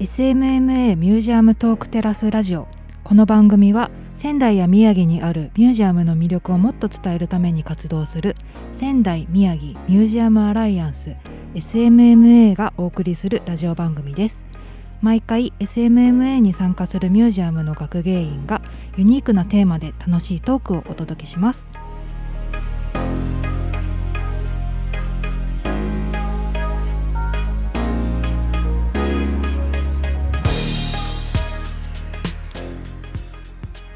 SMMA ミュージアムトークテラスラジオ。この番組は仙台や宮城にあるミュージアムの魅力をもっと伝えるために活動する仙台宮城ミュージアムアライアンス SMMA がお送りするラジオ番組です。毎回 SMMA に参加するミュージアムの学芸員がユニークなテーマで楽しいトークをお届けします。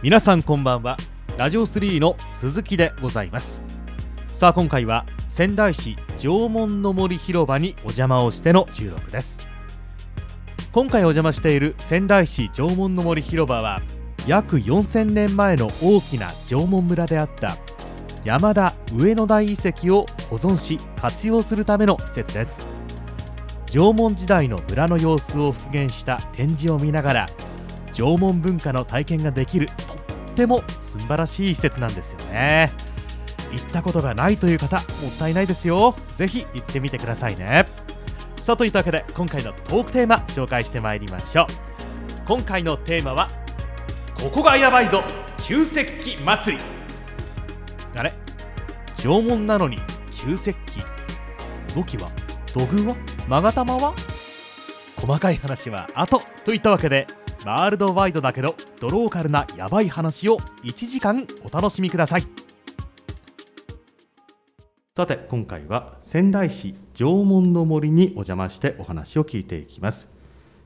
皆さんこんばんは。ラジオ3の鈴木でございます。さあ今回は仙台市縄文の森広場にお邪魔をしての収録です。今回お邪魔している仙台市縄文の森広場は約4000年前の大きな縄文村であった山田上野台遺跡を保存し活用するための施設です。縄文時代の村の様子を復元した展示を見ながら縄文文化の体験ができるとっても素晴らしい施設なんですよね。行ったことがないという方もったいないですよ。ぜひ行ってみてくださいね。さあといったわけで今回のトークテーマ紹介してまいりましょう。今回のテーマはここがやばいぞ旧石器祭り。あれ？縄文なのに旧石器。土器は？土偶は？勾玉は？細かい話は後といったわけでワールドワイドだけどドローカルなヤバい話を1時間お楽しみください。さて今回は仙台市縄文の森にお邪魔してお話を聞いていきます。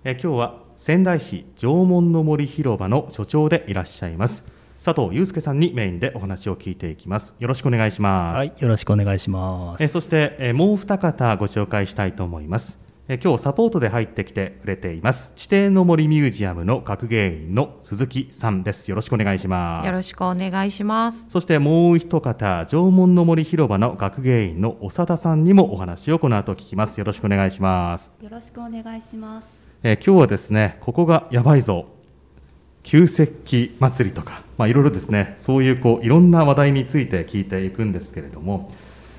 え今日は仙台市縄文の森広場の所長でいらっしゃいます。佐藤祐介さんにメインでお話を聞いていきます。よろしくお願いします。はい、よろしくお願いします。えそしてえもう二方ご紹介したいと思います。え今日サポートで入ってきてくれています。地底の森ミュージアムの学芸員の鈴木さんです。よろしくお願いします。よろしくお願いします。そしてもう一方縄文の森広場の学芸員の長田さんにもお話をこの後聞きます。よろしくお願いします。よろしくお願いします。えー今日はですねここがやばいぞ。旧石器祭りとか、まあ、いろいろですね。そういうこういろんな話題について聞いていくんですけれども、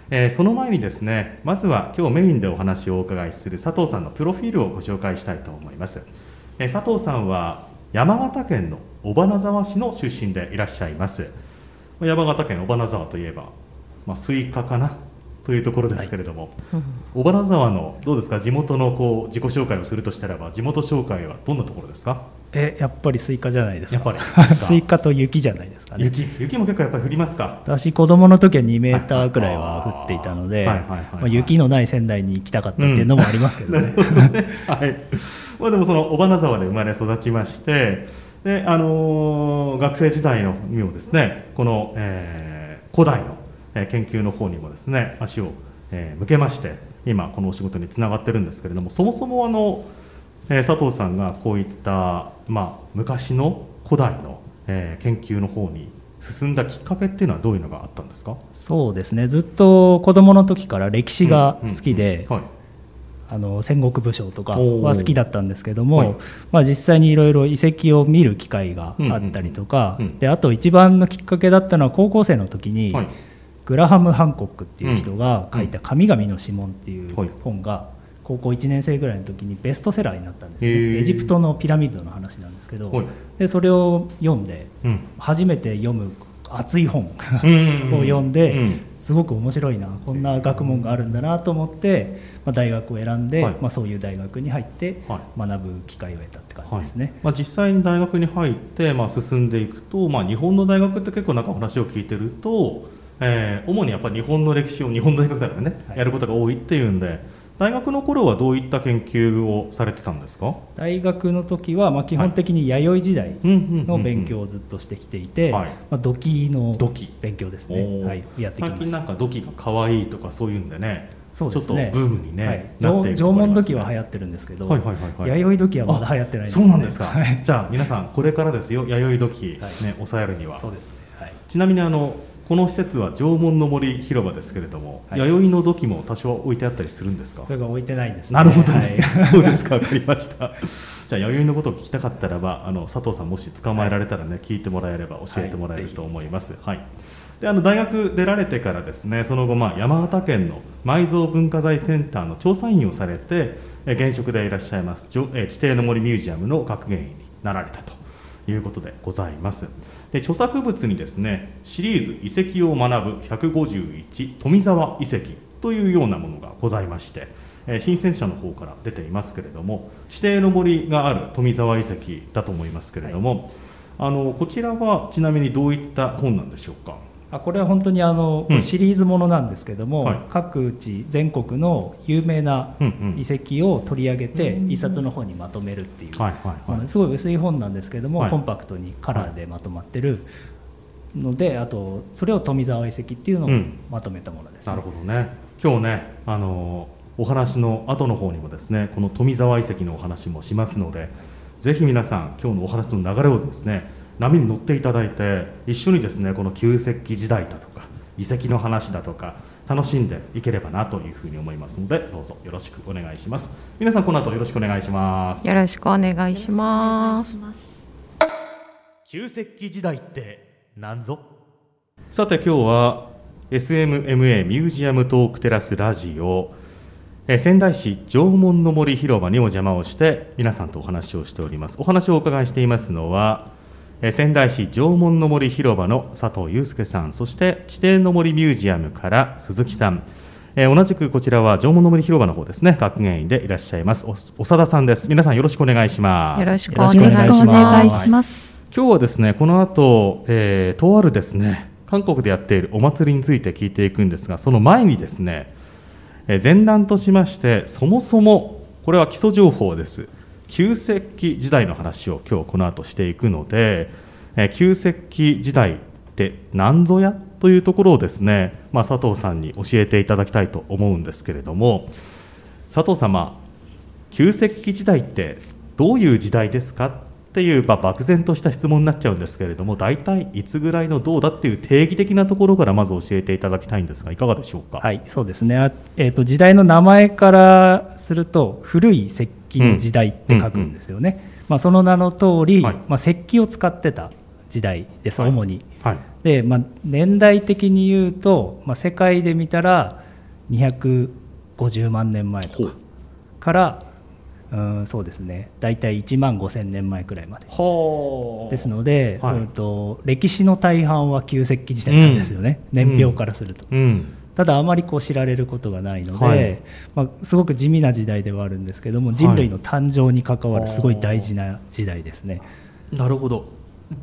えーその前にですねまずは今日メインでお話をお伺いする佐藤さんのプロフィールをご紹介したいと思います、えー佐藤さんは山形県の尾花沢市の出身でいらっしゃいます。山形県尾花沢といえば、まあ、スイカかなというところですけれども、尾花沢のどうですか？地元のこう自己紹介をするとしたらば地元紹介はどんなところですか？え、やっぱりスイカじゃないですか？やっぱり スイカと雪じゃないですかね。雪雪も結構やっぱり降りますか？私子供の時は2メーターくらいは降っていたので、はいはいはいはいまあ雪のない仙台に行きたかったっていうのもありますけどね。はいまあ、でもその尾花沢で生まれ育ちましてで、あのー学生時代のにもですねこの、えー古代の、えー研究の方にもですね足を、えー向けまして今このお仕事につながってるんですけれどもそもそもあの、えー佐藤さんがこういった、まあ、昔の古代の、えー研究の方に進んだきっかけっていうのはどういうのがあったんですか？そうですね。ずっと子供の時から歴史が好きで、戦国武将とかは好きだったんですけども、はい。まあ、実際にいろいろ遺跡を見る機会があったりとか、であと一番のきっかけだったのは高校生の時に、はい。グラハム・ハンコックっていう人が書いた「神々の指紋」っていうはい。本が高校1年生ぐらいの時にベストセラーになったんですね。エジプトのピラミッドの話なんですけどはい。でそれを読んでうん。初めて読む熱い本うん。を読んで、うん。すごく面白いなこんな学問があるんだなと思って、まあ、大学を選んで、はい。まあ、そういう大学に入ってはい。学ぶ機会を得たって感じですね。まあ、実際に大学に入って、まあ、進んでいくと、まあ、日本の大学って結構なんか話を聞いてると、えー主にやっぱり日本の歴史を日本の大学だからね、はい。やることが多いっていうんで大学の頃はどういった研究をされてたんですか？大学の時はまあ基本的に弥生時代のの勉強をずっとしてきていて、はい。まあ、土器の土器。勉強ですおね、ー。はい、やってき最近ました。なんか土器が可愛いとかそういうんでねそうですね。ちょっとブームにね、はい、なっている縄縄文土器は流っ行ってるんですけど、はいはいはいはい。弥生土器はまだ流行ってないです、ね、そうなんですか、はい、じゃあ皆さんこれからですよ。弥生土器、ねはい。抑えるには。そうですね、はい、ちなみにあのこの施設は縄文の森広場ですけれども、はい弥生の土器も多少置いてあったりするんですか？それが置いてないんです、ね、なるほど、はいね、そうですか、わかりました。じゃあ、弥生のことを聞きたかったらば、あの佐藤さん、もし捕まえられたらね、聞いてもらえれば教えてもらえると思います。はい。で、あの大学出られてからですね、その後、まあ、山形県の埋蔵文化財センターの調査員をされて、え現職でいらっしゃいます、じょえ地底の森ミュージアムの学芸員になられたということでございます。で著作物にですねシリーズ遺跡を学ぶ151富沢遺跡というようなものがございまして、えー新鮮者の方から出ていますけれども地底の森がある富沢遺跡だと思いますけれども、あのこちらはちなみにどういった本なんでしょうか？あこれは本当にあの、うん。シリーズものなんですけども、はい。各地全国の有名なうんうん。遺跡を取り上げて、一冊の本にまとめるっていう、はいはいすごい薄い本なんですけども、はい。コンパクトにカラーでまとまってるので、あとそれを富沢遺跡っていうのをうん。まとめたものです、なるほどね。今日ねあのお話の後の方にもですねこの富沢遺跡のお話もしますのでぜひ皆さん今日のお話の流れをですね波に乗っていただいて一緒にですねこの旧石器時代だとか遺跡の話だとか楽しんでいければなというふうに思いますのでどうぞよろしくお願いします。皆さんこの後よろしくお願いします。よろしくお願いします。旧石器時代って何ぞ？さて今日は SMMA ミュージアムトークテラスラジオ。えー仙台市縄文の森広場にお邪魔をして皆さんとお話をしております。お話をお伺いしていますのはえー仙台市縄文の森広場の佐藤祐介さんそして地底の森ミュージアムから鈴木さん。えー同じくこちらは縄文の森広場の方ですね。学芸員でいらっしゃいます。お長田さんです。皆さんよろしくお願いします。よろしくお願いします。します。今日はですねこの後、えーとあるですね韓国でやっているお祭りについて聞いていくんですがその前にですね、えー前段としましてそもそもこれは基礎情報です旧石器時代の話を今日この後していくので、え旧石器時代って何ぞやというところをですね、まあ、佐藤さんに教えていただきたいと思うんですけれども佐藤様旧石器時代ってどういう時代ですかっていう、まあ、漠然とした質問になっちゃうんですけれども大体いつぐらいのどうだっていう定義的なところからまず教えていただきたいんですがいかがでしょうか？はい、そうですね。あえっ、と時代の名前からすると古い石器の時代って書くんですよね。まあその名の通り、はいまあ石器を使ってた時代です、はい主に。はいで、まあ年代的に言うと、まあ世界で見たら250万年前とかから、うん、そうですね。だいたい1万5000年前くらいまで。はですので、はいうんと歴史の大半は旧石器時代なんですよね、うん年表からすると。うんただあまりこう知られることがないので、はい。まあ、すごく地味な時代ではあるんですけども人類の誕生に関わるすごい大事な時代ですね。なるほど。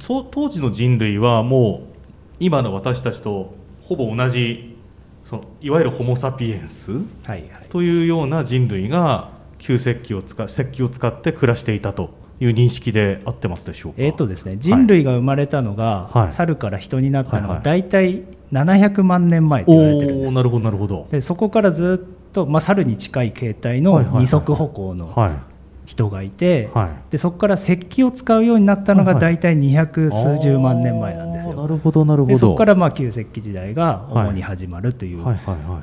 当時の人類はもう今の私たちとほぼ同じそのいわゆるホモ・サピエンスはいはい。というような人類が旧石器を使石器を使って暮らしていたという認識で合ってますでしょうか？えーとですね、人類が生まれたのが、はい。猿から人になったのはいははい。大体700万年前と言われてるんです。なるほどなるほど。でそこからずっと、まあ、猿に近い形態の二足歩行のはい人がいて、はい。でそこから石器を使うようになったのが大体二百数十万年前なんですよ。なるほどなるほど。でそこからまあ旧石器時代が主に始まるという。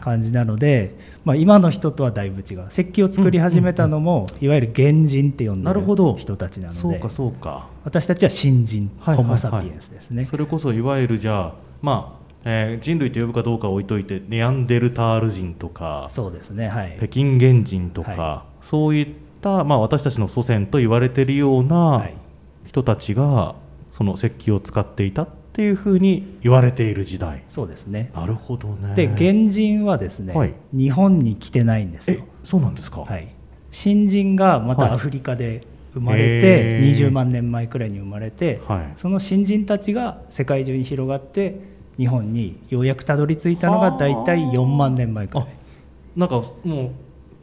感じなので、まあ、今の人とはだいぶ違う石器を作り始めたのも、いわゆる原人って呼んでなるほどる人たちなのでそうかそうか。私たちは新人、ホモ・サピエンスですね。それこそいわゆるじゃあまあ、えー人類と呼ぶかどうかは置いといてネアンデルタール人とかそうですねはい北京原人とか、はそういった、まあ、私たちの祖先と言われているようなはい。人たちがその石器を使っていたっていうふうに言われている時代。そうですね。なるほどね。で原人はですね、はい。日本に来てないんですえよ、そうなんですか、はい、新人がまはい。たアフリカで生まれて、へー。20万年前くらいに生まれて、はい。その新人たちが世界中に広がって日本にようやくたどり着いたのが大体4万年前くらい。なんかもう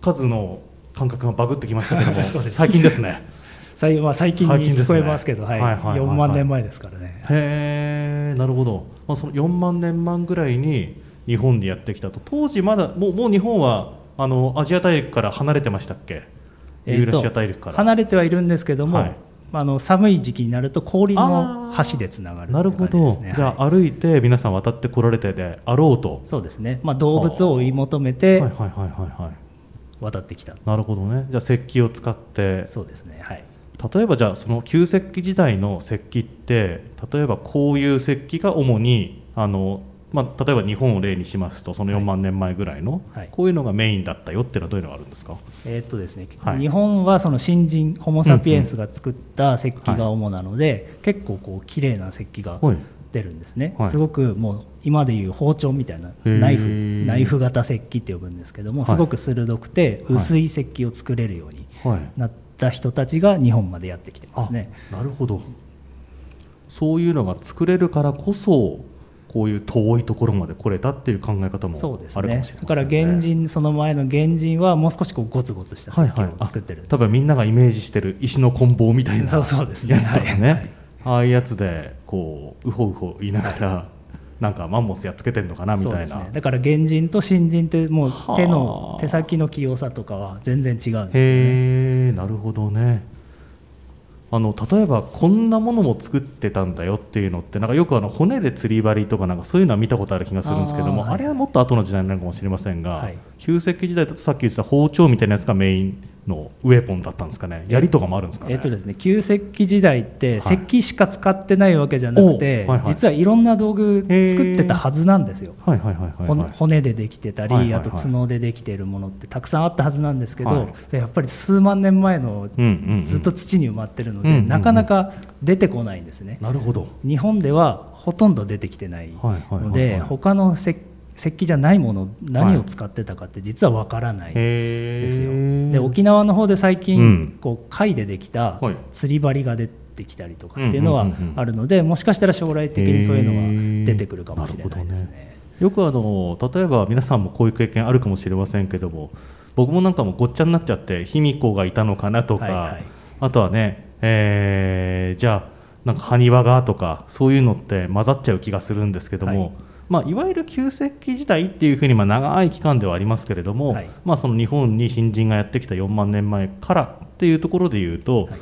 数の感覚がバグってきましたけども 最近ですね。最,、まあ、最近最近ですね。に聞こえますけど、はい。はいはいはいはい。4万年前ですからね。へえなるほど、まあ、その4万年前ぐらいに日本にやってきたと。当時まだもうもう日本はあのアジア大陸から離れてましたっけ？ユーラシア大陸から、離れてはいるんですけども、はい。まあ、あの寒い時期になると氷の橋でつながるなるほど、ね、じゃあ、歩いて皆さん渡ってこられてであろうと。そうですね、まあ、動物を追い求めて渡ってきた、なるほどね。じゃあ石器を使って。そうですね。はい。例えばじゃあその旧石器時代の石器って例えばこういう石器が主にあの、まあ、例えば日本を例にしますとその4万年前ぐらいの、はい。こういうのがメインだったよっていうのはどういうのがあるんですか？えーっとですねはい。日本はその新人ホモ・サピエンスが作った石器が主なので、結構こう綺麗な石器がはい出るんですね、はい。すごくもう今でいう包丁みたいなー。ナイフナイフ型石器って呼ぶんですけども、はい。すごく鋭くてはい。薄い石器を作れるようにはい。なった人たちが日本までやってきてますね。あなるほど。そういうのが作れるからこそこういう遠いところまで来れたっていう考え方もそうですあるかねもしれませんね。だから原人その前の原人はもう少しこうゴツゴツした石器をはいはいあ作ってるんです、多分みんながイメージしてる石の棍棒みたいなそうそうですね。やつとかね、はいはいああいうやつでこうウホウホ言いながら、なんかマンモスやっつけてんのかなみたいな、ですね。だから原人と新人ってもうはあ手の手先の器用さとかは全然違うんですよね。へえなるほどね。あの例えばこんなものも作ってたんだよっていうのってなんかよくあの骨で釣り針とかなんかそういうのは見たことある気がするんですけどもあ,、はいれはもっと後の時代なのかもしれませんが、はい。旧石器時代だとさっき言ってた包丁みたいなやつがメインのウェポンだったんですかね。槍とかもあるんですかね、えっとですね、旧石器時代ってはい。石器しか使ってないわけじゃなくて、おはいはい。実はいろんな道具作ってたはずなんですよ。骨でできてたり、はいはいはい。あと角でできているものってたくさんあったはずなんですけど、はい。やっぱり数万年前のうんうんうん。ずっと土に埋まってるので、うんうんうん。なかなか出てこないんですね。なるほど。日本ではほとんど出てきてないはいはいはいはいので他の石石器じゃないもの何を使ってたかって実はわからないへですよ。えで沖縄の方で最うん。近こう貝でできたはい。釣り針が出てきたりとかっていうのはあるのでもしかしたら将来的にそういうのが出てくるかもしれないですへー。なるほどね。よくあの例えば皆さんもこういう経験あるかもしれませんけども僕もなんかもうごっちゃになっちゃって卑弥呼がいたのかなとか、はいはい。あとはね、えーじゃあなんか埴輪がとかそういうのって混ざっちゃう気がするんですけども、はいいまあ、いわゆる旧石器時代っていうふうにまあ長い期間ではありますけれども、はい。まあ、その日本に新人がやってきた4万年前からっていうところでいうと、はい。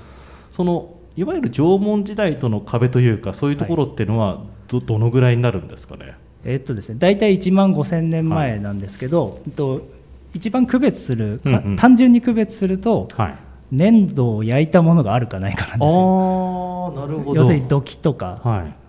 そのいわゆる縄文時代との壁というかそういうところっていうのはど,、どのぐらいになるんですかね？えっとですね大体1万5000年前なんですけど、えっと一番区別する、うんうん。単純に区別するとはい。粘土を焼いたものがあるかないかなんですよ。ああなるほど。要するに土器とか。はい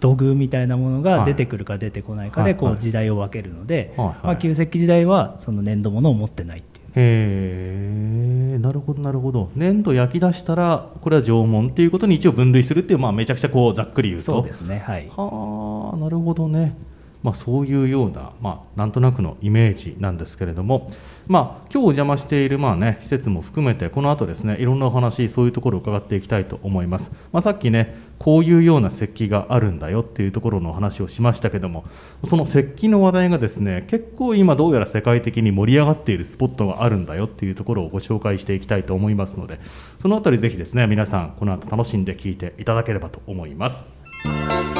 土偶みたいなものはい。が出てくるか出てこないかでこう時代を分けるので、まあ、旧石器時代はその粘土物を持ってないっていう。へえなるほどなるほど。粘土焼き出したらこれは縄文っていうことに一応分類するっていうまあめちゃくちゃこうざっくり言うと。そうですねはい。はあなるほどね、まあ、そういうような、まあ、なんとなくのイメージなんですけれども、まあ、今日お邪魔している、まあね、施設も含めてこの後ですねいろんなお話そういうところを伺っていきたいと思います、まあ、さっきねこういうような石器があるんだよっていうところのお話をしましたけどもその石器の話題がですね結構今どうやら世界的に盛り上がっているスポットがあるんだよっていうところをご紹介していきたいと思いますのでそのあたりぜひですね皆さんこの後楽しんで聞いていただければと思います。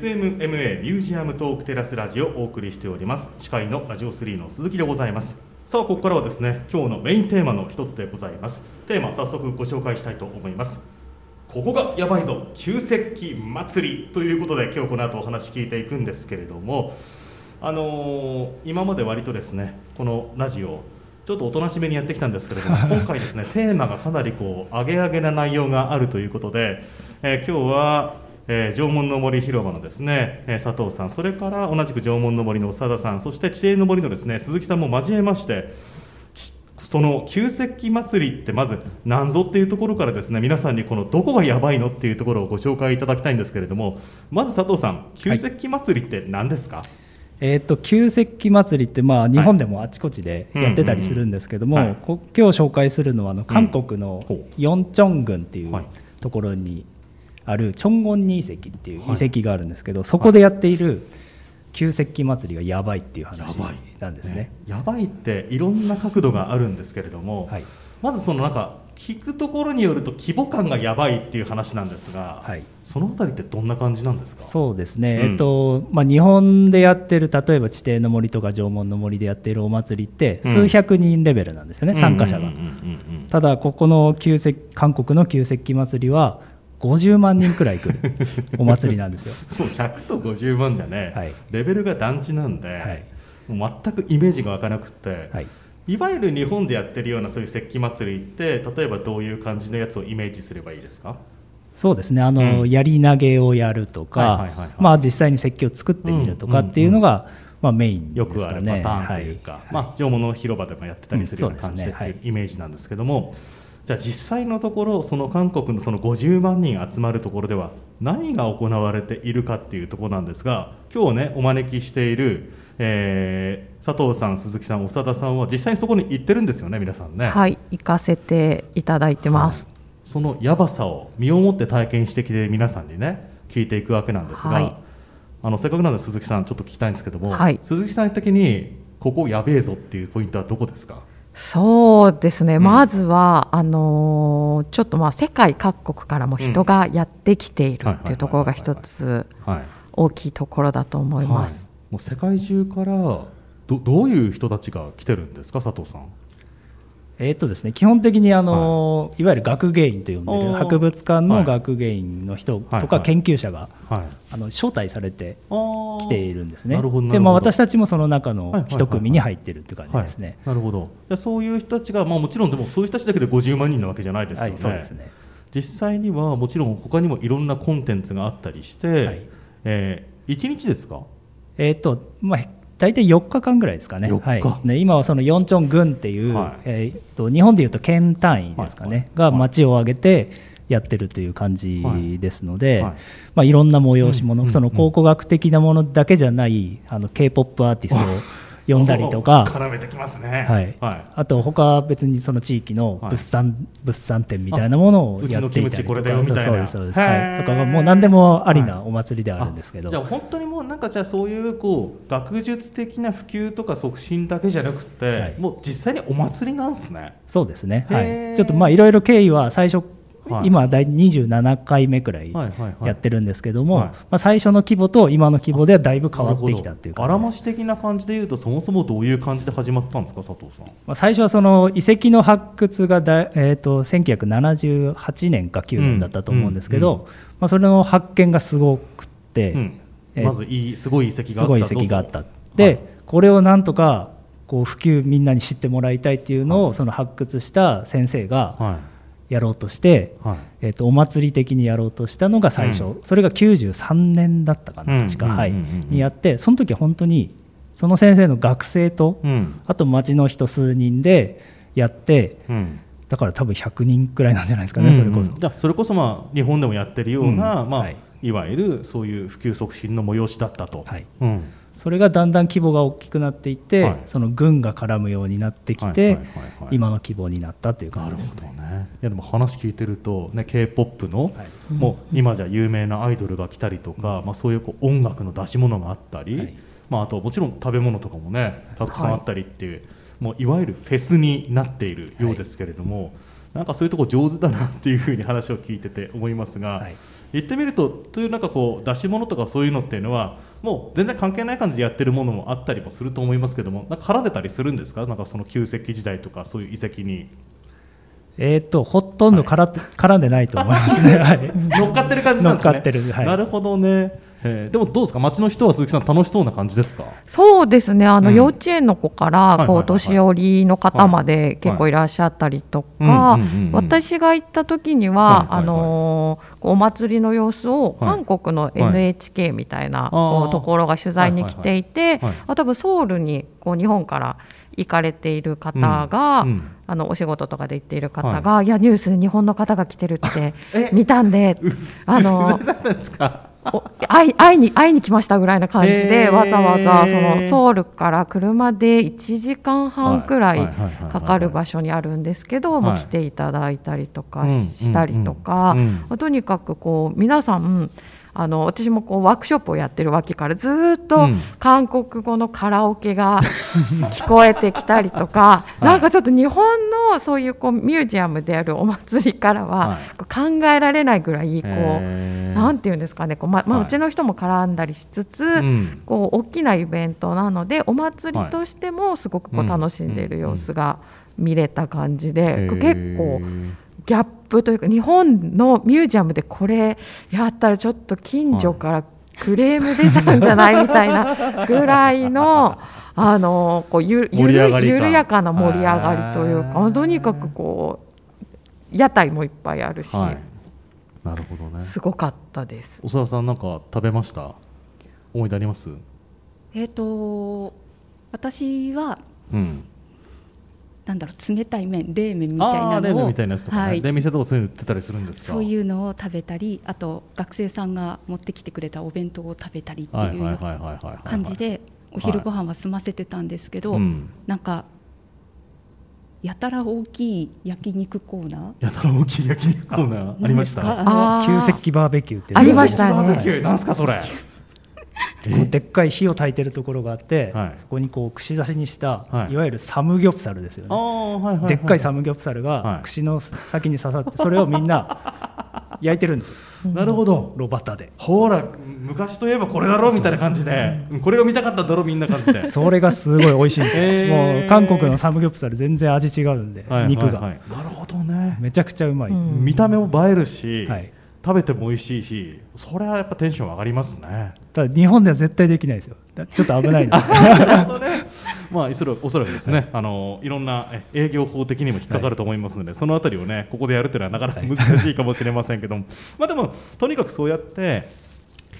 SMMA ミュージアムトークテラスラジオをお送りしております。司会のラジオ3の鈴木でございます。さあここからはですね今日のメインテーマの一つでございます。テーマ早速ご紹介したいと思います。ここがやばいぞ旧石器祭りということで今日この後お話聞いていくんですけれどもあのー今まで割とですねこのラジオちょっとおとなしめにやってきたんですけれども 今回ですねテーマがかなりこう上げ上げな内容があるということで、えー今日はえー縄文の森広場のですね、えー佐藤さんそれから同じく縄文の森の長田さんそして地底の森のですね鈴木さんも交えましてちその旧石器祭りってまず何ぞっていうところからですね皆さんにこのどこがやばいのっていうところをご紹介いただきたいんですけれどもまず佐藤さん旧石器祭りって何ですか、えー、と旧石器祭りってまあ日本でもあちこちでやってたりするんですけども、今日紹介するのはあの韓国のヨンチョン郡っていうはい。ところにあるチョンゴンニ遺跡っていうはい。遺跡があるんですけど、そこでやっている旧石器祭りがやばいっていう話なんですね。やばいっていろんな角度があるんですけれども、はい。まずそのなんか聞くところによると規模感がやばいっていう話なんですが、はい、そのあたりってどんな感じなんですか？そうですね、うん。えっとまあ、日本でやってる例えば地底の森とか縄文の森でやっているお祭りってうん。数百人レベルなんですよね、参加者が。うんうんうんうん。ただここの旧石韓国の旧石器祭りは50万人くらい来る お祭りなんですよ。もう100と50万じゃね、はい。レベルが団地なんで、はい。もう全くイメージが湧かなくて、はい。い、わゆる日本でやってるようなそういう石器祭りって例えばどういう感じのやつをイメージすればいいですか？そうですね。あの、うん。槍投げをやるとか、実際に石器を作ってみるとかっていうのが、まあ、メインですよくあるパターンというか、はい。まあ、縄文の広場でもやってたりするようなうん感じでっていうイメージなんですけども、じゃあ実際のところその韓国のその50万人集まるところでは何が行われているかっていうところなんですが今日ねお招きしている、えー佐藤さん鈴木さん長田さんは実際にそこに行ってるんですよね皆さんね。はい、行かせていただいてます。そのやばさを身をもって体験してきて皆さんにね聞いていくわけなんですが、はいあのせっかくなので鈴木さんちょっと聞きたいんですけども、はい鈴木さん的にここやべえぞっていうポイントはどこですか？そうですね、うん。まずはあのーちょっとまあ世界各国からも人がやってきているっていうところが一つはい。大きいところだと思います。はい。もう世界中からどどういう人たちが来てるんですか佐藤さんえーっとですね、基本的にあの、い、わゆる学芸員と呼んでる博物館のはい。学芸員の人はいとか研究者が、はい。あの招待されて来来ているんですね。で、まあ、私たちもその中のはいはいはいはい。一組に入ってるっていう感じですね。なるほど。じゃあそういう人たちが、まあ、もちろんでもそういう人たちだけで50万人なわけじゃないですよね,、はい、そうですね。実際にはもちろん他にもいろんなコンテンツがあったりして、はい。え1日ですか？えーっと、まあ。大体4日間ぐらいですかね、4日。はい、ね今はそのヨンチョン郡っていう、はい。えーっと日本でいうと県単位ですかね、はい。はい。が町を挙げてやってるという感じですので、はい。まあ、いろんな催し物、うんうんその考古学的なものだけじゃないあの k p o p アーティストを 呼んだりとか、絡めてきますね。はい。はい。あと他は別にその地域のはい。物産,、物産展みたいなものをやっていたりとか。みたいな。そうですそうです、はい、とかがもう何でもありなお祭りではあるんですけど、じゃあ本当にもうなんかじゃあそういうこう学術的な普及とか促進だけじゃなくて、はい。もう実際にお祭りなんですね。そうですね、はい、ちょっとまあいろいろ経緯は最初、はい。今第27回目くらいはいはいはい。やってるんですけども、はい。まあ、最初の規模と今の規模ではだいぶ変わってきたっていうあらま感じです。し的な感じでいうとそもそもどういう感じで始まったんですか佐藤さん。まあ、最初はその遺跡の発掘がだ、えー、と1978年か9年だったと思うんですけど、うんうんまあ、それの発見がすごくって、うん。えーまずいいすごい遺跡があったすごい遺跡があった。で、これをなんとかこう普及みんなに知ってもらいたいっていうのを、はい。その発掘した先生がはやろうとして、いはい。えー、とお祭り的にやろうとしたのが最初、うん。それが93年だったかな、確か、うんはい、うんうんうん。うんにやってその時は本当にその先生の学生と、うん。あと町の人数人でやってうん。だから多分100人くらいなんじゃないですかね、それこそ。じゃあそれこそまあ日本でもやってるような、まあうんはい。い、わゆるそういう普及促進の催しだったと、はい。うんそれがだんだん規模が大きくなっていって、はい。その軍が絡むようになってきて、今の規模になったっていう感じですね。どね。いやでも話聞いてると、ね、k p o p の、はい。もう今じゃ有名なアイドルが来たりとか、まあ、そういうこう音楽の出し物があったり、はい。まあ、あともちろん食べ物とかもねたくさんあったりっていう、い、もういわゆるフェスになっているようですけれども、なんかそういうとこ上手だなっていうふうに話を聞いてて思いますが、はい。言ってみるとというなんかこう出し物とかそういうのっていうのはもう全然関係ない感じでやってるものもあったりもすると思いますけどもなんか絡んでたりするんですか？なんかその旧石器時代とかそういう遺跡に。えー、とほとんど絡って、絡んでないと思いますね。はい。乗っかってる感じなんですね。乗っかってる。はい。なるほどね、えーでもどうですか？街の人は鈴木さん楽しそうな感じですか？そうですね。あの、うん。幼稚園の子からはいはいはいはい。こうお年寄りの方まで結構いらっしゃったりとか私が行った時には、はいはいはい。あのーこうお祭りの様子をはい。韓国の NHK みたいな、こうところが取材に来ていて、はいはいはい。あ多分ソウルにこう日本から行かれている方が、うん。うん。あのお仕事とかで行っている方が、い、やニュースで日本の方が来てるって見たんであの会い会いに会いに来ましたぐらいな感じへでー。わざわざそのソウルから車で1時間半くらいかかる場所にあるんですけど来ていただいたりとかうんしたりとかとにかくこう皆さんあの私もこうワークショップをやってるわけからずっと韓国語のカラオケが 聞こえてきたりとか、なんかちょっと日本のそういうこうミュージアムであるお祭りからは考えられないぐらいこうなんていうんですかねこうままあうちの人も絡んだりしつつ、こう大きなイベントなのでお祭りとしてもすごくこう楽しんでいる様子が見れた感じで、結構。ギャップというか日本のミュージアムでこれやったらちょっと近所からクレーム出ちゃうんじゃないみたいな ぐらいの。あのこうゆゆる緩やかな盛り上がりというかとにかくこう屋台もいっぱいあるし、はい、なるほどね。すごかったです。長田さんなんか食べました？思い出あります？えっ、ー、と私は、うん、なんだろう冷たい麺冷麺みたいなのをね、はい、で店とかそういうの売ってたりするんですそういうのを食べたりあと学生さんが持ってきてくれたお弁当を食べたりっていう感じでお昼ご飯は済ませてたんですけど、はいうん、なんかやたら大きい焼肉コーナーやたら大きい焼肉コーナーありました旧石バーベキューってありましたねバーベキューなんすかそれ でっかい火を焚いてるところがあって、はい、そこにこう串刺しにした、はい、いわゆるサムギョプサルですよね、はいはい、でっかいサムギョプサルが串の先に刺さってそれをみんな 焼いてるんですなるほど。ロバタで。ほら昔といえばこれだろう。みたいな感じで。これを見たかっただろうみんな感じで。それがすごい美味しいんですよ、えー、もう韓国のサムギョプサル全然味違うんで、はいはいはい、肉が。なるほどね。めちゃくちゃうまい、うん、見た目も映えるし、はい食べても美味しいしそれはやっぱテンション上がりますね。ただ日本では絶対できないですよ。ちょっと危ない なるほどね。まあおそらくですね、はい、あのいろんな営業法的にも引っかかると思いますので、はい、そのあたりをねここでやるというのはなかなか難しいかもしれませんけども、はい、まあでもとにかくそうやって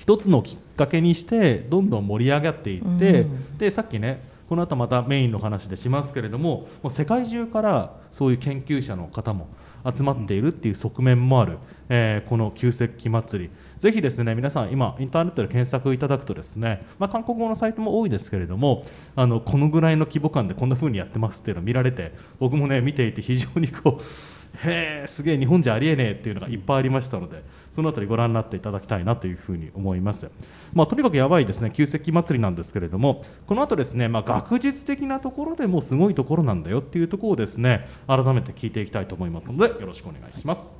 一つのきっかけにしてどんどん盛り上がっていって、うん、でさっきねこの後またメインの話でしますけれどももう世界中からそういう研究者の方も集まっているっていう側面もある、えー、この旧石器祭りぜひですね皆さん今インターネットで検索いただくとですね、まあ、韓国語のサイトも多いですけれどもあのこのぐらいの規模感でこんな風にやってますっていうのを見られて僕もね見ていて非常にこう へえすげえ日本じゃありえねえっていうのがいっぱいありましたのでそのあたりご覧になっていただきたいなというふうに思います。まあ、とにかくやばいですね、旧石器祭りなんですけれども、この後ですね、まあ、学術的なところでもすごいところなんだよっていうところをですね、改めて聞いていきたいと思いますので、よろしくお願いします。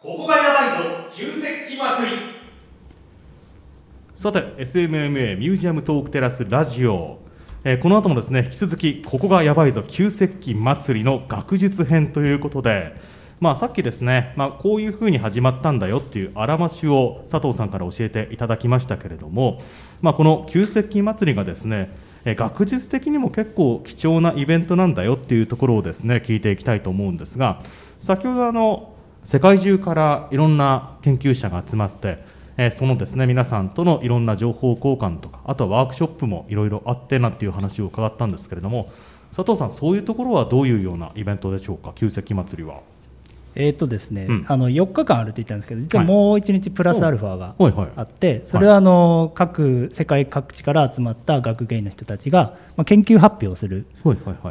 ここがやばいぞ、旧石器祭り。さて SMMA ミュージアムトークテラスラジオえー、この後もですね引き続きここがやばいぞ旧石器祭りの学術編ということで、まあ、さっきですね、まあ、こういうふうに始まったんだよっていうあらましを佐藤さんから教えていただきましたけれども、まあ、この旧石器祭りがですね学術的にも結構貴重なイベントなんだよっていうところをですね聞いていきたいと思うんですが先ほどあの世界中からいろんな研究者が集まってえそのですね皆さんとのいろんな情報交換とかあとはワークショップもいろいろあってなんていう話を伺ったんですけれども佐藤さんそういうところはどういうようなイベントでしょうか旧石祭りは。えーとですね、うん、あの4日間あるって言ったんですけど実はもう1日プラスアルファがあって、それはあの各世界各地から集まった学芸員の人たちが、まあ、研究発表する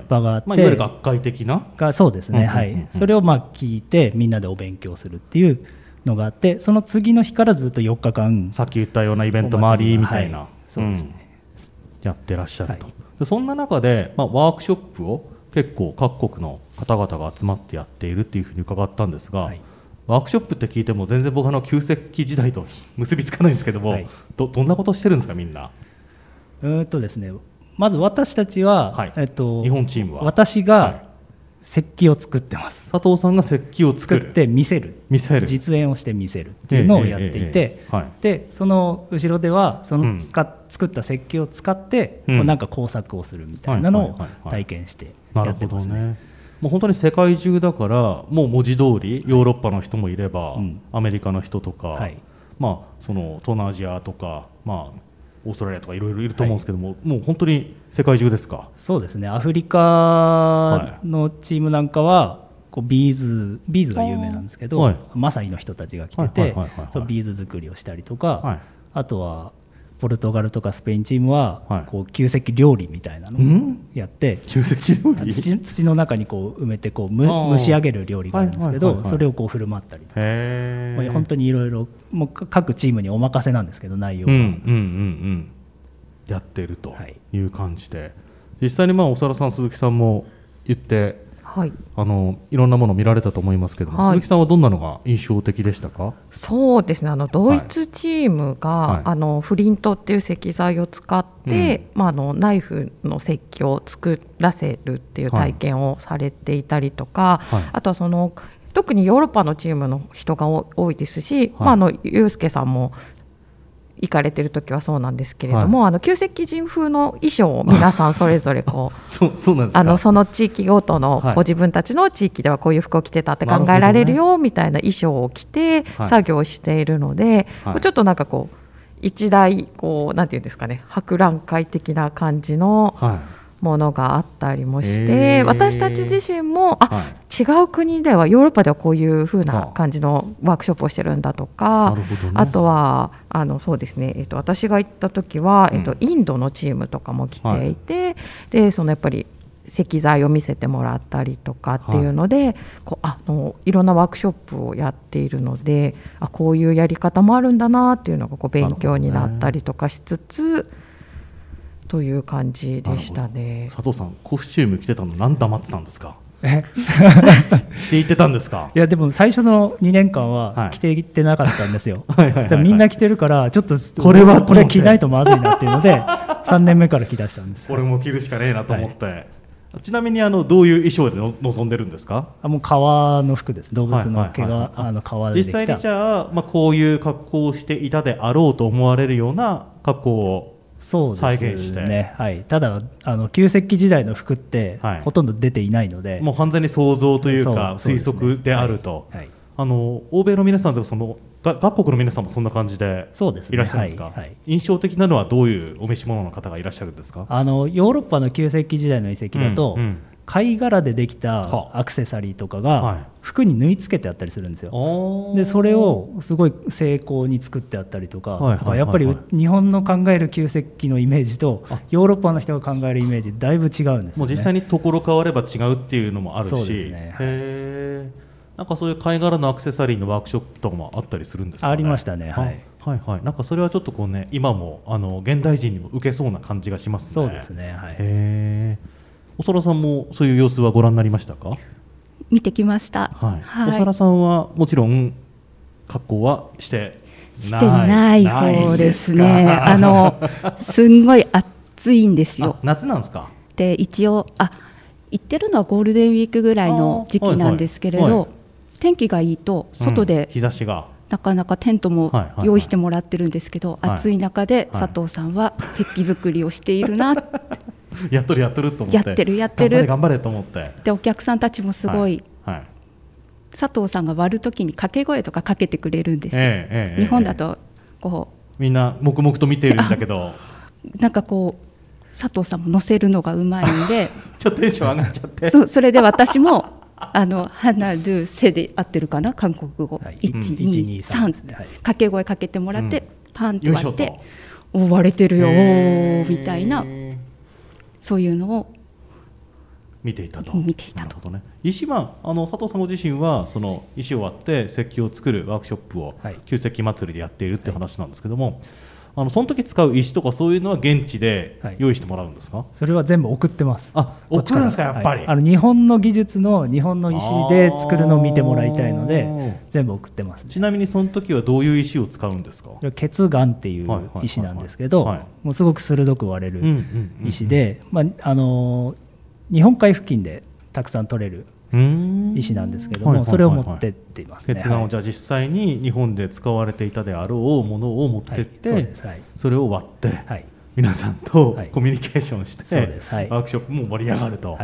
場があって、まあ、いわゆる学会的な？がそうですね、はい、それをまあ聞いてみんなでお勉強するっていうのがあってその次の日からずっと4日間さっき言ったようなイベントもありみたいな、はい、そうですね、うん、やってらっしゃると、はい、そんな中で、まあ、ワークショップを結構各国の方々が集まってやっているっていうふうに伺ったんですが、はい、ワークショップって聞いても全然僕あの旧石器時代と結びつかないんですけども、どどんなことしてるんですかみんな？うんとですね。まず私たちは、えっと、日本チームは。私が、石器を作ってます。佐藤さんが石器を作って見せる。見せる。実演をして見せるっていうのをやっていて、でその後ろではその使、うん、作った石器を使って、うん、なんか工作をするみたいなのを体験してやってますね。もう本当に世界中だからもう文字通りヨーロッパの人もいれば、はい、アメリカの人とか、はい、まあ、その東南アジアとか、まあ、オーストラリアとかいろいろいると思うんですけども、はい、もう本当に世界中ですか？そうですね。アフリカのチームなんかは、こうビーズビーズが有名なんですけど、はい、マサイの人たちが来てて、そビーズ作りをしたりとか、はい、あとはポルトガルとかスペインチームは、はい、こう旧石料理みたいなのをやって、旧石料理？土土の中にこう埋めてこうむ蒸し上げる料理があるんですけど、それをこう振る舞ったりとか。本当にいろいろ各チームにお任せなんですけど内容は、うんうんうんうん、やっているとい。う感じで、はい、実際にまあ長田さん鈴木さんも言ってはい、あのいろんなもの見られたと思いますけども、はい、鈴木さんはどんなのが印象的でしたか？そうですね。あのドイツチームが、はい、あのフリントっていう石材を使って、うん、まあ、あのナイフの石器を作らせるっていう体験をされていたりとか、あとはその特にヨーロッパのチームの人が多いですし、まあ、あのユースケさんも行かれてる時はそうなんですけれども、はい、あの旧石器人風の衣装を皆さんそれぞれこう そうそうなんですあのその地域ごとの、はい、自分たちの地域ではこういう服を着てたって考えられるよみたいな衣装を着て作業しているので、はい、ちょっとなんかこう一大こうなんていうんですかね博覧会的な感じの、はいものがあったりもして私たち自身もあ、はい、違う国ではヨーロッパではこういうふうな感じのワークショップをしてるんだとか、ね、あとはあのそうですね、えっと、私が行った時は、えっと、インドのチームとかも来ていて、はい、でそのやっぱり石材を見せてもらったりとかっていうので、はい、こうあのいろんなワークショップをやっているのであこういうやり方もあるんだなっていうのがこう勉強になったりとかしつつ。という感じでしたね。佐藤さんコスチューム着てたの何黙ってたんですか？え？って言ってたんですか？いやでも最初の2年間は着ていってなかったんですよ、みんな着てるからちょっとこれはこれ着ないとまずいなっていうので 3年目から着出したんです。これも着るしかねえなと思って、はい、ちなみにあのどういう衣装での臨んでるんですか？あもう革の服です動物の毛が、あの革で実際にじゃあ、まあ、こういう格好をしていたであろうと思われるような格好をそうですね、はい、ただあの旧石器時代の服って、はい、ほとんど出ていないので。もう完全に想像というか推測であると、はい、あの欧米の皆さんとかその各国の皆さんもそんな感じでいらっしゃるんですか、ねはい。はい、印象的なのはどういうお召し物の方がいらっしゃるんですか？あのヨーロッパの旧石器時代の遺跡だと、うんうん貝殻でできたアクセサリーとかが服に縫い付けてあったりするんですよ。でそれをすごい精巧に作ってあったりとかやっぱり日本の考える旧石器のイメージとヨーロッパの人が考えるイメージだいぶ違うんです、ね、もう実際にところ変われば違うっていうのもあるし。そうですね、へなんかそういう貝殻のアクセサリーのワークショップとかもあったりするんですか、ね、ありましたね。はい。はいはい、なんかそれはちょっとこうね今もあの現代人にも受けそうな感じがしますね。そうですね。はい。へえ。おさらさんもそういう様子はご覧になりましたか？見てきました、はい。はい、おさらさんはもちろん格好はしてしてない方ですね。あのすんごい暑いんですよ。夏なんですか？で一応あ行ってるのはゴールデンウィークぐらいの時期なんですけれど、はいはい、天気がいいと外で、うん、日差しが。なかなかテントも用意してもらってるんですけど、暑い中で佐藤さんは石器作りをしているな やっとるやっとると思って。やってるやってる。頑張れと思って。でお客さんたちもすごい、はい、はい、佐藤さんが割るときに掛け声とかかけてくれるんですよ、えーえー、日本だとこう。みんな黙々と見てるんだけど。なんかこう佐藤さんも乗せるのがうまいんで。ちょっとテンション上がっちゃって。そそれで私もあの「花ルセ」で合ってるかな？韓国語、はい、123、掛け声かけてもらって、うん、パンと割って「お割れてるよ」みたいなそういうのを見ていたと。見ていたと。ね、石はあの佐藤さんご自身はその石を割って石器を作るワークショップを旧石器祭りでやっているっていう話なんですけども、はいあのその時使う石とかそういうのは現地で用意してもらうんですか、はい、それは全部送ってます。あ送るんですかやっぱり、はい、あの日本の技術の日本の石で作るのを見てもらいたいので全部送ってます、ね、ちなみにその時はどういう石を使うんですか？血岩っていう石なんですけどもうすごく鋭く割れる石でまああの日本海付近でたくさん取れる石なんですけども、それを持ってっています、ね、血岩をじゃあ実際に日本で使われていたであろうものを持ってって、はい、そはい、それを割って、はい、皆さんとコミュニケーションして、はい、ワークショップも盛り上がると。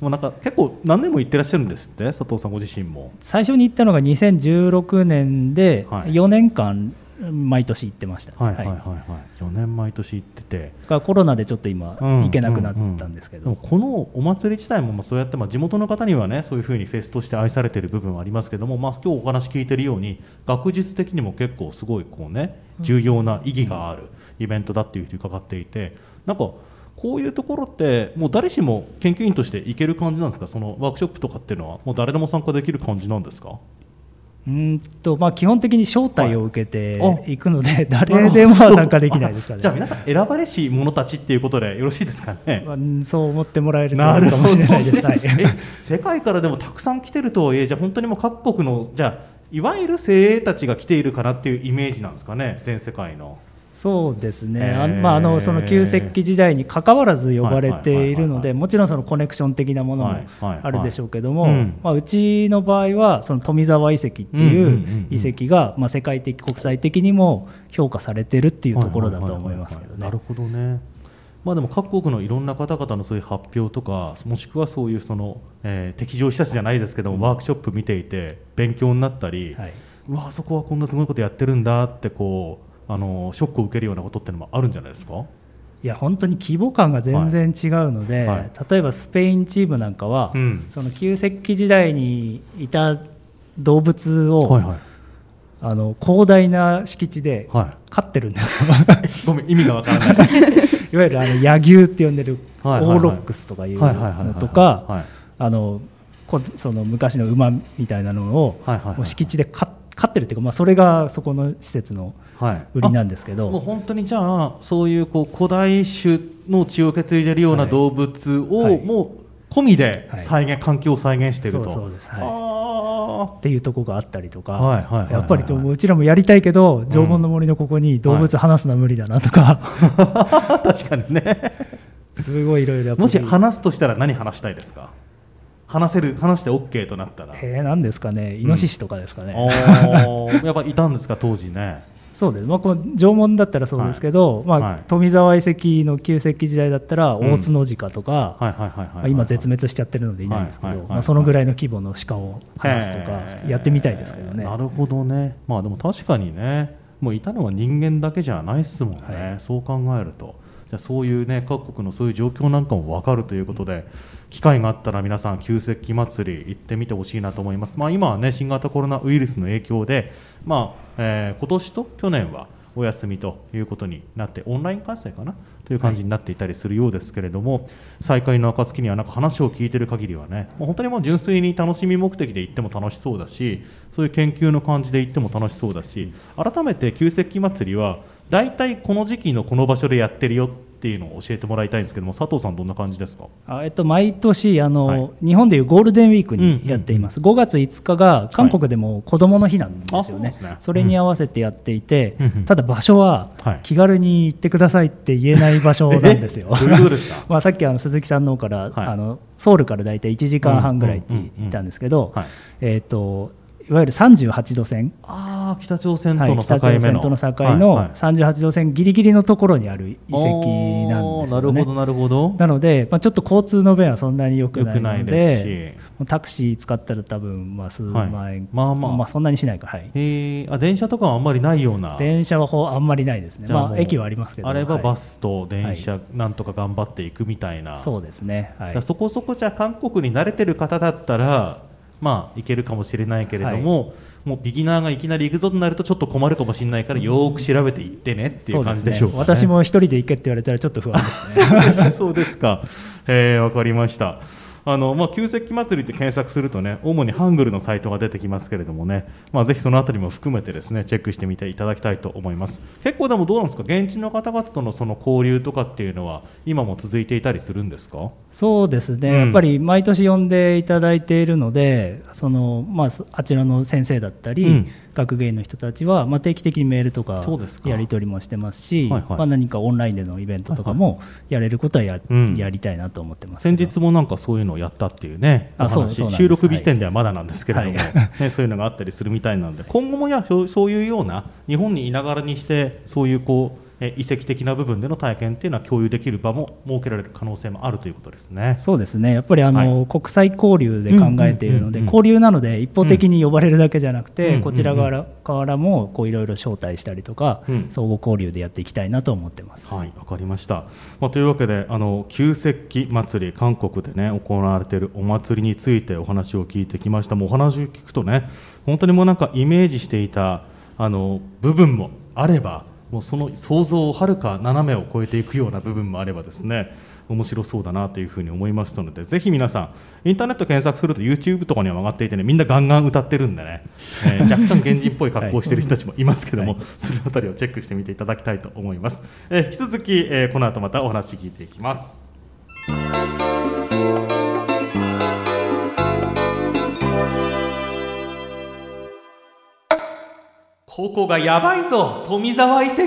もうなんか結構何年も行ってらっしゃるんですって？佐藤さんご自身も。最初に行ったのが2016年で4年間毎年行ってました、はいはいはいはい、4年毎年行ってて。コロナでちょっと今行けなくなったんですけど、うんうん。うん、このお祭り自体もまあそうやってまあ地元の方にはねそういうふうにフェスとして愛されている部分はありますけども、まあ、今日お話聞いているように学術的にも結構すごいこうね重要な意義がある、イベントだっていうふうに伺っていてなんかこういうところってもう誰しも研究員としていける感じなんですか？そのワークショップとかっていうのはもう誰でも参加できる感じなんですか？うんとまあ、基本的に招待を受けていくので、はい、誰でも参加できないですかね、じゃあ皆さん選ばれし者たちっていうことでよろしいですかね、まあ、そう思ってもらえるかもしれないです、はい、世界からでもたくさん来てるとはいえじゃあ本当にもう各国のじゃあいわゆる精鋭たちが来ているかなっていうイメージなんですかね全世界の。そうですね、あまあ、あのその旧石器時代にかかわらず呼ばれているので、もちろんそのコネクション的なものもあるでしょうけども、まあ、うちの場合は、その富沢遺跡っていう遺跡が、まあ、世界的、国際的にも評価されてるっていうところだと思いますけどね。なるほどね。まあ、でも各国のいろんな方々のそういう発表とかもしくはそういうその、えー、適上施設じゃないですけども、ワークショップ見ていて勉強になったり、はい、うわあそこはこんなすごいことやってるんだってこうあのショックを受けるようなことってのもあるんじゃないですか？いや本当に規模感が全然違うので、はい。はい、例えばスペインチームなんかは、うん、その旧石器時代にいた動物を、はいはい、あの広大な敷地で飼ってるんです。よ、はい、ごめん意味がわからない。いわゆるあの野牛って呼んでるオーロックスとかいうのとかあのその昔の馬みたいなのを敷地で飼って飼ってるっていうか、まあ、それがそこの施設の売りなんですけど、はい、もう本当にじゃあそういうこう古代種の血を受け継いでるような動物を、はい、もう込みで再現、はい、環境を再現していると。そうです。はい、っていうところがあったりとか、やっぱりうちらもやりたいけど縄文の森のここに動物話すのは無理だなとか、確かにね。すごいいろいろもし話すとしたら何話したいですか？話せる話して OK となったら。えー、なんですかね。イノシシとかですかね、うん、やっぱいたんですか当時ね。そうです、まあ、この縄文だったらそうですけど、はい、まあ、はい、富沢遺跡の旧石器時代だったら大角鹿とか今絶滅しちゃってるのでいないんですけど、まあ、そのぐらいの規模の鹿を話すとかやってみたいですけどね。なるほどね、まあ、でも確かにねもういたのは人間だけじゃないっすもんね、はい、そう考えると。じゃそういうね各国のそういう状況なんかも分かるということで。機会があったら皆さん旧石器祭り行ってみてほしいなと思います、まあ、今はね新型コロナウイルスの影響で、まあえー、今年と去年はお休みということになってオンライン開催かな？という感じになっていたりするようですけれども、はい、再開の暁にはなんか話を聞いてる限りはねもう本当にもう純粋に楽しみ目的で行っても楽しそうだしそういう研究の感じで行っても楽しそうだし改めて旧石器祭りは大体この時期のこの場所でやってるよっていうのを教えてもらいたいんですけども佐藤さんどんな感じですか？あ、えっと、毎年あの、はい、日本でいうゴールデンウィークにやっています、うんうん、5月5日が韓国でも子どもの日なんですよね。はいそね、それに合わせてやっていて、うん、ただ場所は気軽に行ってくださいって言えない場所なんですよ。まあさっきあの鈴木さんの方から、はい、あのソウルから大体1時間半ぐらいって言ったんですけど、えっ、といわゆる38度線。あ北朝鮮との境目の、はい、北朝鮮との境の38度線ぎりぎりのところにある遺跡なんですよね。なるほどなるほど。なので、まあ、ちょっと交通の便はそんなに良くないのでタクシー使ったら多分まあ数万円、はい、まあまあ、まあ、そんなにしないか。はい。へあ電車とかはあんまりないような。電車はほあんまりないですね。まあ駅はありますけどあればバスと電車、なんとか頑張っていくみたいな、そうですね、はい、そこそこじゃ韓国に慣れてる方だったらまあいけるかもしれないけれども、はい。もうビギナーがいきなり行くぞとなるとちょっと困るかもしれないからよく調べていってねっていう感じでしょう、ね、私も一人で行けって言われたらちょっと不安ですね。そうですか、えー、分かりましたあのまあ、旧石器祭りって検索するとね主にハングルのサイトが出てきますけれどもね、まあ、ぜひそのあたりも含めてですねチェックしてみていただきたいと思います。結構でもどうなんですか？現地の方々とのその交流とかっていうのは今も続いていたりするんですか？そうですね、うん、やっぱり毎年呼んでいただいているのでその、まあ、あちらの先生だったり、うん学芸の人たちは、まあ、定期的にメールとかやり取りもしてますし、はいはい、まあ、何かオンラインでのイベントとかもやれることはやはいはい、やりたいなと思ってます先日もなんかそういうのをやったっていうねあそう収録日時点ではまだなんですけれども、はい、ね、そういうのがあったりするみたいなので今後もやそういうような日本にいながらにしてそういうこう遺跡的な部分での体験っていうのは共有できる場も設けられる可能性もあるということですね。そうですね。やっぱりあの、はい、国際交流で考えているので、交流なので一方的に呼ばれるだけじゃなくて、うん、こちら側からもこういろいろ招待したりとか、うん、相互交流でやっていきたいなと思ってます。はい、わかりました。まあ、というわけであの旧石器祭り韓国でね行われているお祭りについてお話を聞いてきました。もうお話を聞くとね本当にもうなんかイメージしていたあの部分もあればもうその想像をはるか斜めを超えていくような部分もあればですね面白そうだなというふうに思いましたのでぜひ皆さんインターネット検索すると YouTube とかには上がっていてねみんなガンガン歌ってるんでね、えー、若干原人っぽい格好をしている人たちもいますけども、はい、そのあたりをチェックしてみていただきたいと思います、えー、引き続き、えー、この後またお話聞いていきますここがやばいぞ富沢遺跡。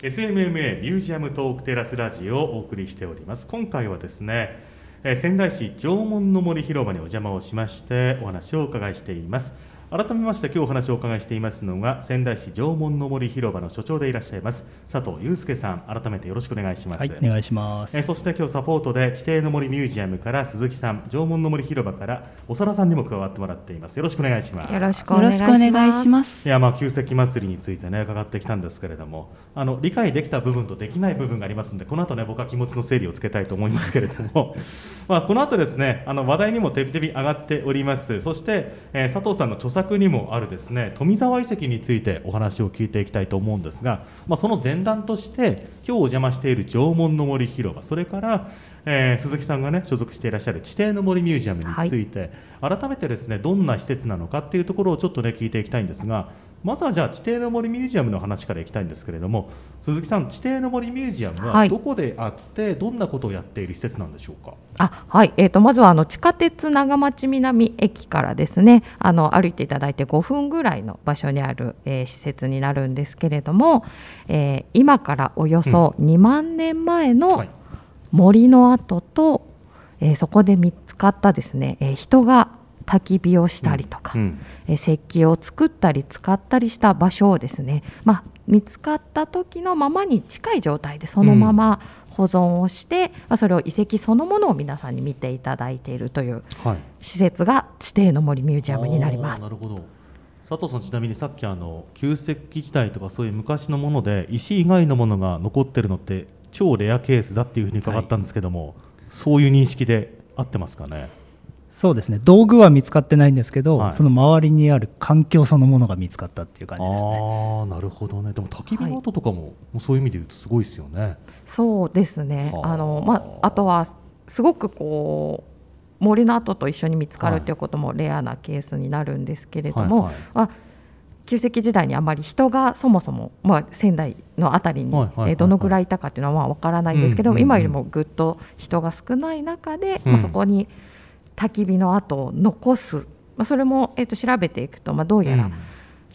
SMMA ミュージアムトークテラスラジオをお送りしております。今回はですね、え仙台市縄文の森広場にお邪魔をしましてお話をお伺いしています。改めまして今日お話をお伺いしていますのが仙台市縄文の森広場の所長でいらっしゃいます佐藤祐介さん。改めてよろしくお願いします、はい、お願いします。えそして今日サポートで地底の森ミュージアムから鈴木さん縄文の森広場からおさらさんにも加わってもらっています。よろしくお願いします。よろしくお願いします。いやまあ旧石祭りについてね伺ってきたんですけれどもあの理解できた部分とできない部分がありますのでこの後ね僕は気持ちの整理をつけたいと思いますけれどもまあこの後ですねあの話題にもてびてび上がっております。そして、えー、佐藤さんの著作にもあるですね富沢遺跡についてお話を聞いていきたいと思うんですが、まあ、その前段として今日お邪魔している縄文の森広場。それから、えー、鈴木さんがね所属していらっしゃる地底の森ミュージアムについて、はい、改めてですねどんな施設なのかっていうところをちょっとね聞いていきたいんですがまずはじゃあ地底の森ミュージアムの話からいきたいんですけれども鈴木さん地底の森ミュージアムはどこであって、はい、どんなことをやっている施設なんでしょうか？あはい、えーと、まずはあの地下鉄長町南駅からですねあの歩いていただいて5分ぐらいの場所にある、えー、施設になるんですけれども、えー、今からおよそ2万年前の森の跡と、うんはい、えー、そこで見つかったですね、えー、人が焚き火をしたりとか、うん、え石器を作ったり使ったりした場所をですね、まあ、見つかった時のままに近い状態でそのまま保存をして、うん、まあ、それを遺跡そのものを皆さんに見ていただいているという施設が地底の森ミュージアムになります。なるほど。佐藤さんちなみにさっきあの旧石器時代とかそういう昔のもので石以外のものが残ってるのって超レアケースだっていうふうに伺ったんですけども、はい、そういう認識で合ってますかね？そうですね。道具は見つかってないんですけど、はい、その周りにある環境そのものが見つかったっていう感じですね。あなるほどね。でも焚き火の跡とかも、はい、そういう意味で言うとすごいですよね。そうですね。あ。の、まあ、あとはすごくこう森の跡と一緒に見つかるということもレアなケースになるんですけれども、はいはい、旧石器時代にあまり人がそもそも、まあ、仙台の辺りに、えどのぐらいいたかというのは分からないんですけど、今よりもぐっと人が少ない中で、まあ、そこに、焚き火の跡を残す、まあ、それも、えー、と調べていくと、まあ、どうやら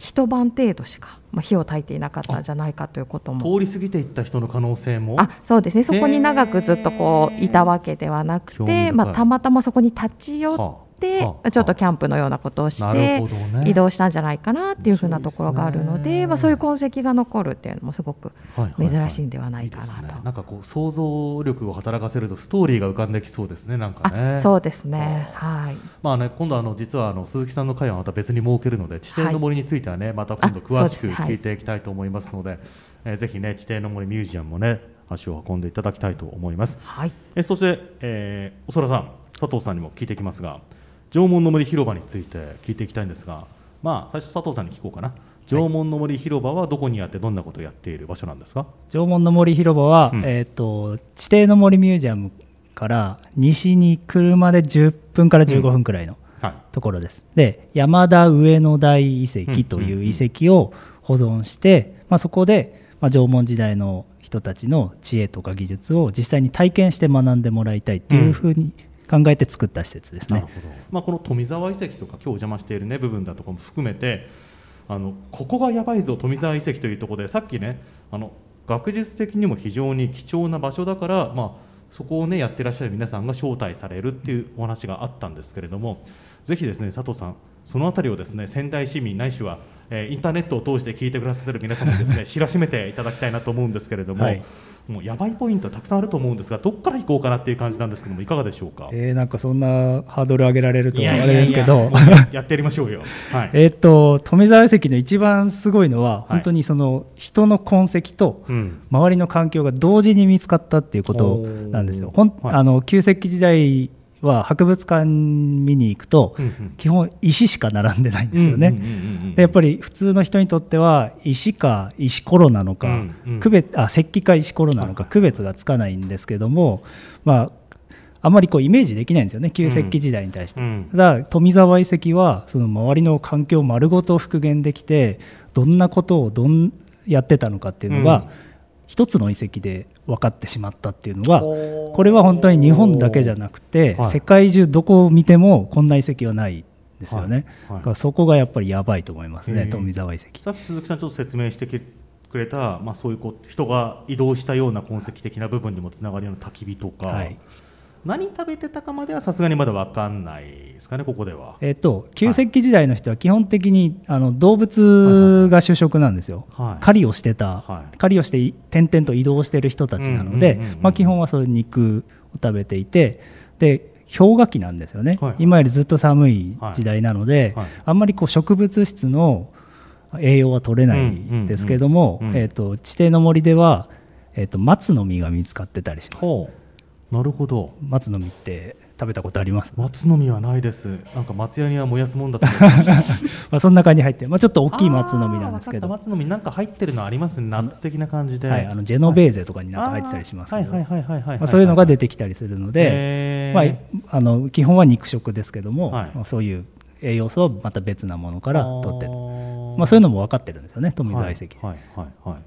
一晩程度しか、まあ、火を焚いていなかったんじゃないかということも。通り過ぎていった人の可能性も。あそうですね。そこに長くずっとこういたわけではなくて、まあ、たまたまそこに立ち寄って、はあ、ちょっとキャンプのようなことをして、移動したんじゃないかなっていうふうなところがあるので、まあ、そういう痕跡が残るっていうのもすごく珍しいんではないかなと、はいはいはいなんかこう想像力を働かせるとストーリーが浮かんできそうですねなんかね。そうですね。はい。まあね今度あの実はあの鈴木さんの会はまた別に設けるので地底の森についてはね、また今度詳しく聞いていきたいと思いますので、でえー、ぜひね地底の森ミュージアムもね足を運んでいただきたいと思います。はい、えそして、えー、おそらさん佐藤さんにも聞いていきますが縄文の森広場について聞いていきたいんですが、まあ、最初佐藤さんに聞こうかな。縄文の森広場はどこにあってどんなことをやっている場所なんですか？縄文の森広場は、うん、えーと、地底の森ミュージアムから西に車で10分から15分くらいの、ところです。で山田上野大遺跡という遺跡を保存して、まあ、そこで、まあ、縄文時代の人たちの知恵とか技術を実際に体験して学んでもらいたいっていうふうに考えて作った施設ですね。まあ、この富沢遺跡とか今日お邪魔している、ね、部分だとかも含めてあのここがやばいぞ富沢遺跡というところでさっきねあの学術的にも非常に貴重な場所だから、まあ、そこをねやってらっしゃる皆さんが招待されるっていうお話があったんですけれどもぜひですね佐藤さんその辺りをですね仙台市民ないしは、えー、インターネットを通して聞いてくださってる皆様にですね知らしめていただきたいなと思うんですけれども、はい、もうやばいポイントたくさんあると思うんですがどこから行こうかなっていう感じなんですけどもいかがでしょうか？えー、なんかそんなハードル上げられるとあれですけど やってやりましょうよ。はい、えっと富沢遺跡の一番すごいのは、本当にその人の痕跡と周りの環境が同時に見つかったっていうことなんですよ。ほんあの旧石器時代は博物館見に行くと、基本石しか並んでないんですよね。でやっぱり普通の人にとっては石か石ころなのか、区別あ石器か石ころなのか区別がつかないんですけども、まああんまりこうイメージできないんですよね旧石器時代に対して、うん、ただ富沢遺跡はその周りの環境丸ごと復元できてどんなことをどんやってたのかっていうのが、うん、一つの遺跡で分かってしまったっていうのはこれは本当に日本だけじゃなくて、世界中どこを見てもこんな遺跡はないですよね、はい。はい、そこがやっぱりやばいと思いますね富沢遺跡。さっき鈴木さんちょっと説明してくれた、まあ、そういうこう人が移動したような痕跡的な部分にもつながるような焚き火とか、はい、何食べてたかまではさすがにまだ分かんないですかねここでは。えっ、と旧石器時代の人は基本的に、あの動物が主食なんですよ。はい、狩りをしてた、はい、狩りをして点々と移動してる人たちなので、まあ基本はそういう肉を食べていて、で氷河期なんですよね、はい、今よりずっと寒い時代なので、あんまりこう植物質の栄養は取れないんですけども、えっ、と地底の森ではえっ、と松の実が見つかってたりします。なるほど。松の実って食べたことあります？松の実はないです。なんか松屋には燃やすもんだと思いました。まあそんな感じ入ってまあちょっと大きい松の実なんですけど。松の実なんか入ってるのありますね。ナッツ的な感じで、はい、あのジェノベーゼとかになんか入ってたりしますけど。そういうのが出てきたりするので、まあ、あの基本は肉食ですけども、はい、そういう栄養素はまた別なものから取ってる。まあ、そういうのも分かってるんですよね富澤遺跡、はいはいはいはい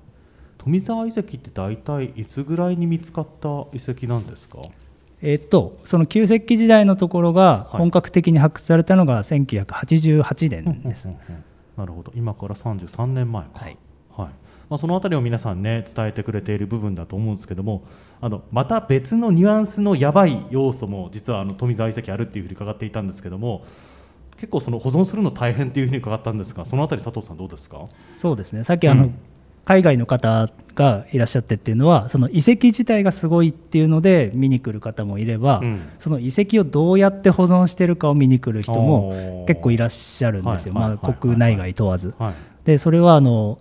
富沢遺跡って大体いつぐらいに見つかった遺跡なんですか？えっと、その旧石器時代のところが本格的に発掘されたのが1988年です。なるほど。今から33年前か、はい、はい、まあ、その辺りを皆さんね伝えてくれている部分だと思うんですけどもあのまた別のニュアンスのやばい要素も実はあの富沢遺跡あるっていうふうに伺っていたんですけども結構その保存するの大変っていうふうに伺ったんですがその辺り佐藤さんどうですか？そうですね。さっきあの、うん海外の方がいらっしゃってっていうのはその遺跡自体がすごいっていうので見に来る方もいれば、うん、その遺跡をどうやって保存してるかを見に来る人も結構いらっしゃるんですよ、まあ、国内外問わず。でそれはあの、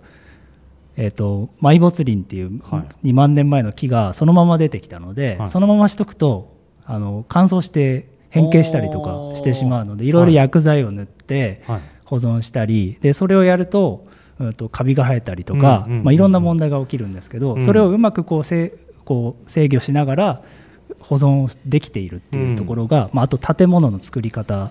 えーと、埋没林っていう2万年前の木がそのまま出てきたので、はい、そのまましとくとあの乾燥して変形したりとかしてしまうのでい。ろいろ薬剤を塗って保存したりでそれをやるととカビが生えたりとか、まあ、いろんな問題が起きるんですけど、それをうまくこうせこう制御しながら保存できているっていうところが、まあ、あと建物の作り方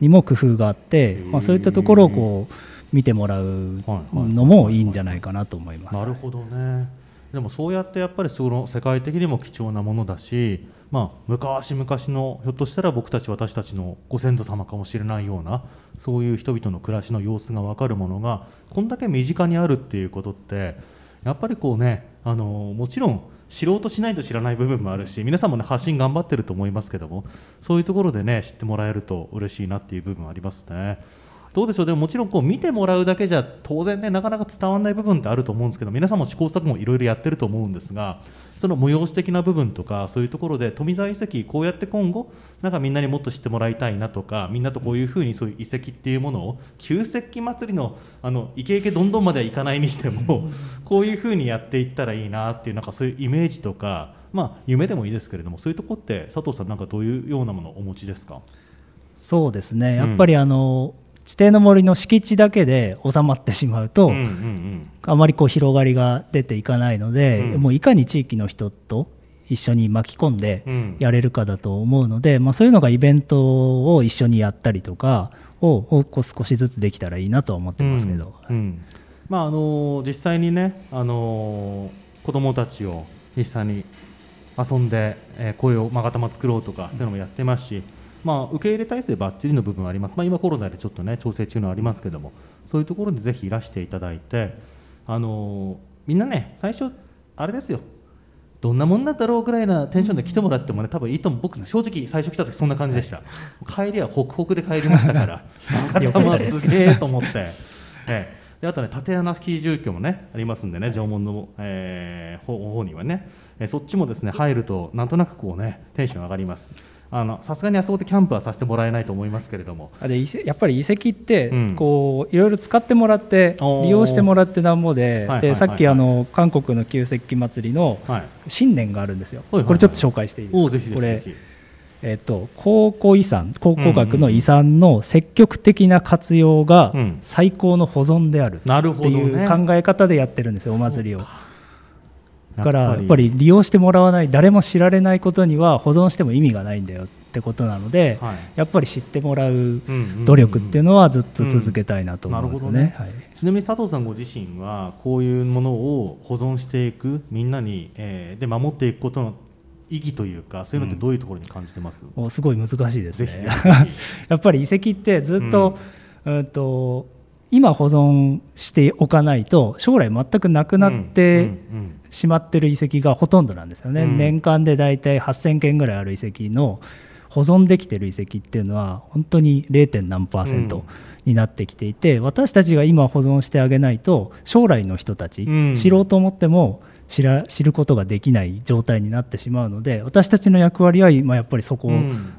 にも工夫があって、まあ、そういったところをこう見てもらうのもいいんじゃないかなと思います。なるほどね。でもそうやってやっぱりその世界的にも貴重なものだしまあ、昔々のひょっとしたら僕たち私たちのご先祖様かもしれないようなそういう人々の暮らしの様子が分かるものがこんだけ身近にあるっていうことってやっぱりこうねあのもちろん知ろうとしないと知らない部分もあるし皆さんもね発信頑張ってると思いますけどもそういうところでね知ってもらえると嬉しいなっていう部分ありますね。どうでしょう？でももちろんこう見てもらうだけじゃ当然ねなかなか伝わらない部分ってあると思うんですけど皆さんも試行錯誤いろいろやってると思うんですがその催し的な部分とかそういうところで富沢遺跡こうやって今後なんかみんなにもっと知ってもらいたいなとかみんなとこういうふうにそういう遺跡っていうものを旧石器祭りのあのイケイケどんどんまではいかないにしてもこういうふうにやっていったらいいなっていうなんかそういうイメージとかまあ夢でもいいですけれどもそういうとこって佐藤さんなんかどういうようなものをお持ちですか？そうですね。やっぱりあの、うん地底の森の敷地だけで収まってしまうと、うんうんうん、あまりこう広がりが出ていかないので、うん、もういかに地域の人と一緒に巻き込んでやれるかだと思うので、うん、まあ、そういうのがイベントを一緒にやったりとかをこう少しずつできたらいいなとは思ってますけど、うん、まあ、あの実際にね、あの子どもたちを実際に遊んで、えー、声をまがたま作ろうとかそういうのもやってますし、まあ、受け入れ体制ばっちりの部分はあります、まあ、今コロナでちょっとね調整中のありますけどもそういうところでぜひいらしていただいてあのみんなね最初あれですよ。どんなもんなんだろうぐらいなテンションで来てもらってもね多分いいと思う。僕正直最初来た時そんな感じでした、はい、帰りはホクホクで帰りましたから。頭すげえと思って、ええ、であとね縦穴スキー住居もねありますんでね縄文の、えー、方にはね、えそっちもですね入るとなんとなくこうねテンション上がりますさすがにあそこでキャンプはさせてもらえないと思いますけれども。あでやっぱり遺跡ってこう、いろいろ使ってもらって利用してもらってなんぼで,、でさっきあの韓国の旧石器祭りの新年があるんですよ、これちょっと紹介していいですか、これえーと、考古遺産考古学の遺産の積極的な活用が最高の保存であるっていう考え方でやってるんですよ、お祭りを。だからやっぱり。利用してもらわない誰も知られないことには保存しても意味がないんだよってことなので、はい、やっぱり知ってもらう努力っていうのはずっと続けたいなと思いますね,、ちなみに佐藤さんご自身はこういうものを保存していくみんなに、えー、で守っていくことの意義というかそういうのってどういうところに感じてます、うん、すごい難しいですね。やっぱり遺跡ってずっと,、うん。と今保存しておかないと将来全くなくなってしまってる遺跡がほとんどなんですよね、うん、年間で大体8000件ぐらいある遺跡の保存できてる遺跡っていうのは本当に 0. 何パーセントになってきていて、私たちが今保存してあげないと将来の人たち、知ろうと思っても知ら知ることができない状態になってしまうので私たちの役割は今やっぱりそこ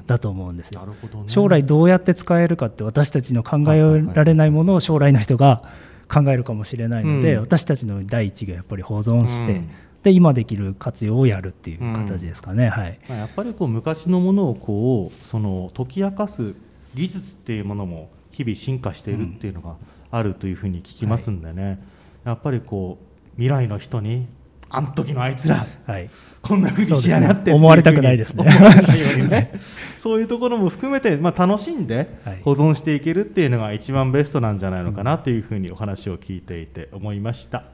だと思うんですよ、うんね、将来どうやって使えるかって私たちの考えられないものを将来の人が考えるかもしれないので、うん、私たちの第一がやっぱり保存して、うん、で今できる活用をやるっていう形ですかね、はい、やっぱりこう昔のものをこうその解き明かす技術っていうものも日々進化しているっていうのがあるというふうに聞きますんでね、はい、やっぱりこう未来の人にあの時のあいつら、はい、こんなふうに仕上がって、ね、思われたくないですね。ね。そういうところも含めて、まあ、楽しんで保存していけるっていうのが一番ベストなんじゃないのかなというふうにお話を聞いていて思いました。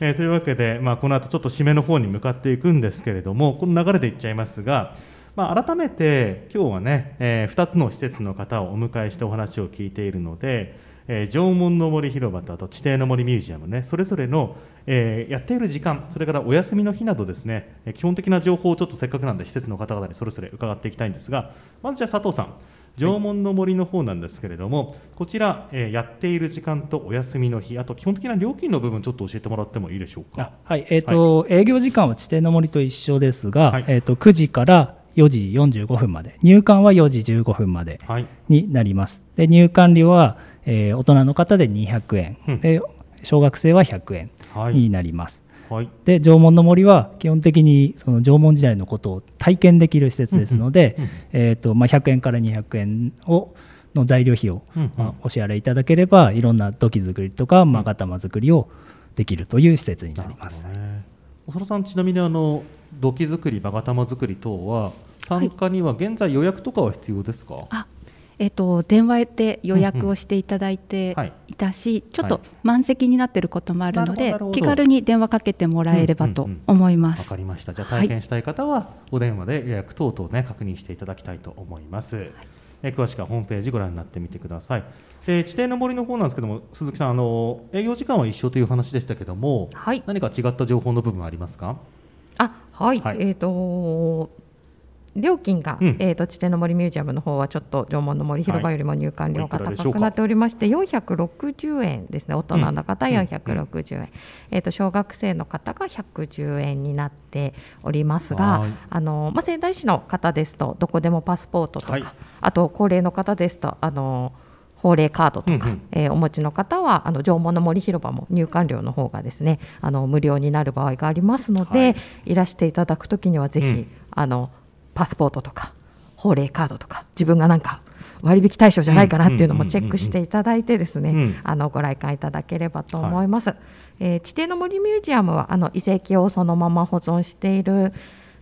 えー、というわけで、まあ、この後ちょっと締めの方に向かっていくんですけれどもこの流れでいっちゃいますが、まあ、改めて今日はね、えー、2つの施設の方をお迎えしてお話を聞いているので、えー、縄文の森広場とあと地底の森ミュージアムね。それぞれのえー、やっている時間、それからお休みの日などですね、基本的な情報をちょっとせっかくなんで施設の方々にそれぞれ伺っていきたいんですが、まずじゃあ佐藤さん、縄文の森の方なんですけれども、こちら、えー、やっている時間とお休みの日、あと基本的な料金の部分、ちょっと教えてもらってもいいでしょうか？はい、えっ、ー、と、はい、営業時間は地底の森と一緒ですが、はい、えっ、ー、と9時から4時45分まで、入館は4時15分までになります。で入館料は、えー、大人の方で200円、うん、で小学生は100円になります。はい、で縄文の森は基本的にその縄文時代のことを体験できる施設ですので、えーとまあ、100円から200円をの材料費を、まあ、お支払いいただければいろんな土器作りとか勾玉作りをできるという施設になります。長田さんちなみにあの土器作り勾玉作り等は参加には現在予約とかは必要ですか、はいえっと、電話で予約をしていただいてい。たし、ちょっと満席になっていることもあるので、気軽に電話かけてもらえればと思います。わ、かりました。じゃあ体験したい方は、お電話で予約等々ね確認していただきたいと思います。はい、え詳しくはホームページご覧になってみてください。で地底の森の方なんですけども鈴木さんあの営業時間は一緒という話でしたけども、はい、何か違った情報の部分ありますか？あはい、はい、えっ、ー、と料金が、うん、えーと、地底の森ミュージアムの方はちょっと縄文の森広場よりも入館料が高くなっておりまして、はい、460円ですね。大人の方460円、うん、えーと、小学生の方が110円になっておりますがあの、まあ、仙台市の方ですとどこでもパスポートとか、はい、あと高齢の方ですとあの法令カードとか、うんうん、えー、お持ちの方はあの縄文の森広場も入館料の方がですねあの無料になる場合がありますので、はい、いらしていただくときにはぜひ、うん、あのパスポートとか法令カードとか自分がなんか割引対象じゃないかなっていうのもチェックしていただいてですね、あのご来館いただければと思います。はい、えー、地底の森ミュージアムはあの遺跡をそのまま保存している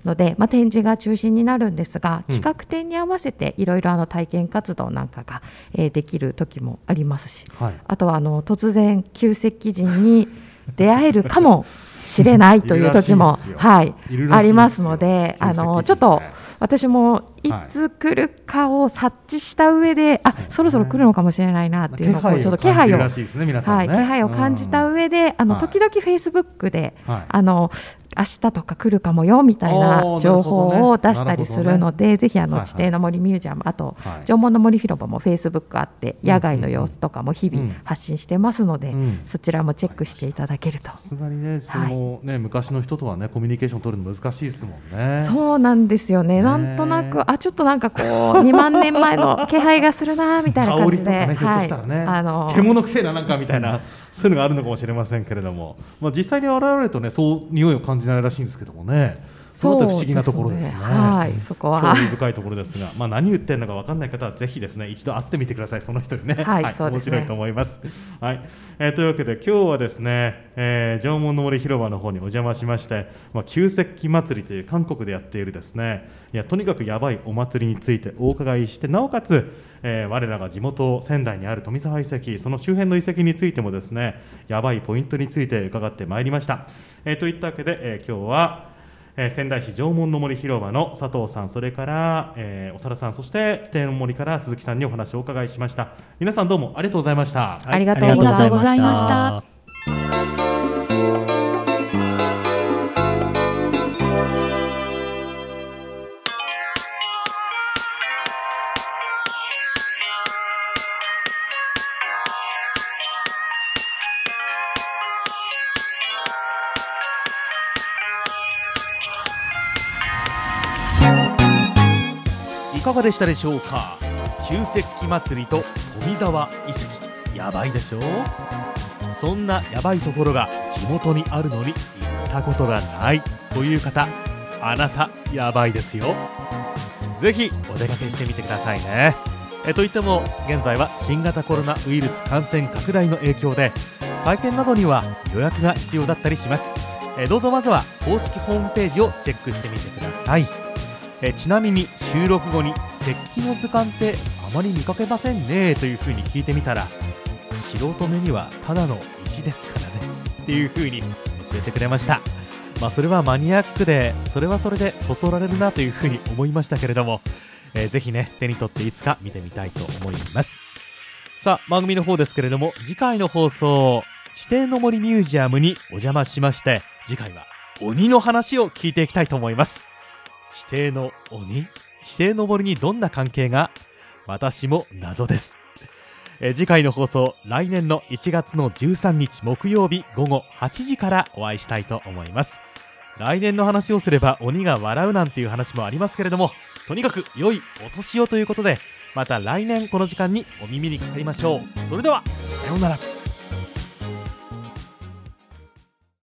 ので、まあ、展示が中心になるんですが、企画展に合わせていろいろ体験活動なんかが、えー、できる時もありますし、はい、あとはあの突然旧石器人に出会えるかもしれないという時もはいありますのであのちょっと私もいつ来るかを察知した上で、あそろそろ来るのかもしれないなっていうのをちょっと気配を、はい、気配を感じた上で、あの時々フェイスブックで、あの明日とか来るかもよみたいな情報を出したりするので、ね、ぜひあの、地底の森ミュージアムあと、はい、縄文の森広場もフェイスブックあって野外の様子とかも日々発信してますので、うん。うん、そちらもチェックしていただけると。さすがにねそのね、はい、昔の人とはねコミュニケーション取るの難しいですもんね。そうなんですよね、ね、なんとなくあちょっとなんかこう2万年前の気配がするなみたいな感じで、ね、ひょっとしたらね、はい、あの獣くせえななんかみたいなそういうのがあるのかもしれませんけれども、まあ、実際に現れるとねそう匂いを感じないらしいんですけどもねそのあたり不思議なところですね。はい、そこは興味深いところですが、まあ何言ってるのかわかんない方はぜひですね一度会ってみてください。その人にね、はい、はい、面白いと思います。はい、えー、というわけで今日はですね、えー、縄文の森広場の方にお邪魔しまして、まあ旧石器祭りという韓国でやっているですね、いやとにかくやばいお祭りについてお伺いしてなおかつ、えー、我らが地元仙台にある富沢遺跡その周辺の遺跡についてもですねやばいポイントについて伺ってまいりました。えー、といったわけで、えー、今日はえー、仙台市縄文の森広場の佐藤さん、それから、えー、長田さん、そして天の森から鈴木さんにお話をお伺いしました。皆さんどうもありがとうございました。ありがとうございました。かがでしたでしょうか？旧石器祭りと富沢遺跡。やばいでしょ？そんなやばいところが地元にあるのに行ったことがない。という方あなたやばいですよ。ぜひお出かけしてみてくださいね。えといっても現在は新型コロナウイルス感染拡大の影響で体験などには予約が必要だったりします。えどうぞまずは公式ホームページをチェックしてみてください。えちなみに収録後に石器の図鑑ってあまり見かけませんねというふうに聞いてみたら素人目にはただの石ですからねっていうふうに教えてくれました。まあそれはマニアックでそれはそれでそそられるなというふうに思いましたけれども、えー、ぜひね手に取っていつか見てみたいと思います。さあ番組の方ですけれども次回の放送地底の森ミュージアムにお邪魔しまして次回は鬼の話を聞いていきたいと思います。地底の鬼？地底の森にどんな関係が？私も謎です。え次回の放送来年の1月の13日木曜日午後8時からお会いしたいと思います。来年の話をすれば鬼が笑うなんていう話もありますけれどもとにかく良いお年をということでまた来年この時間にお耳にかかりましょう。それではさようなら。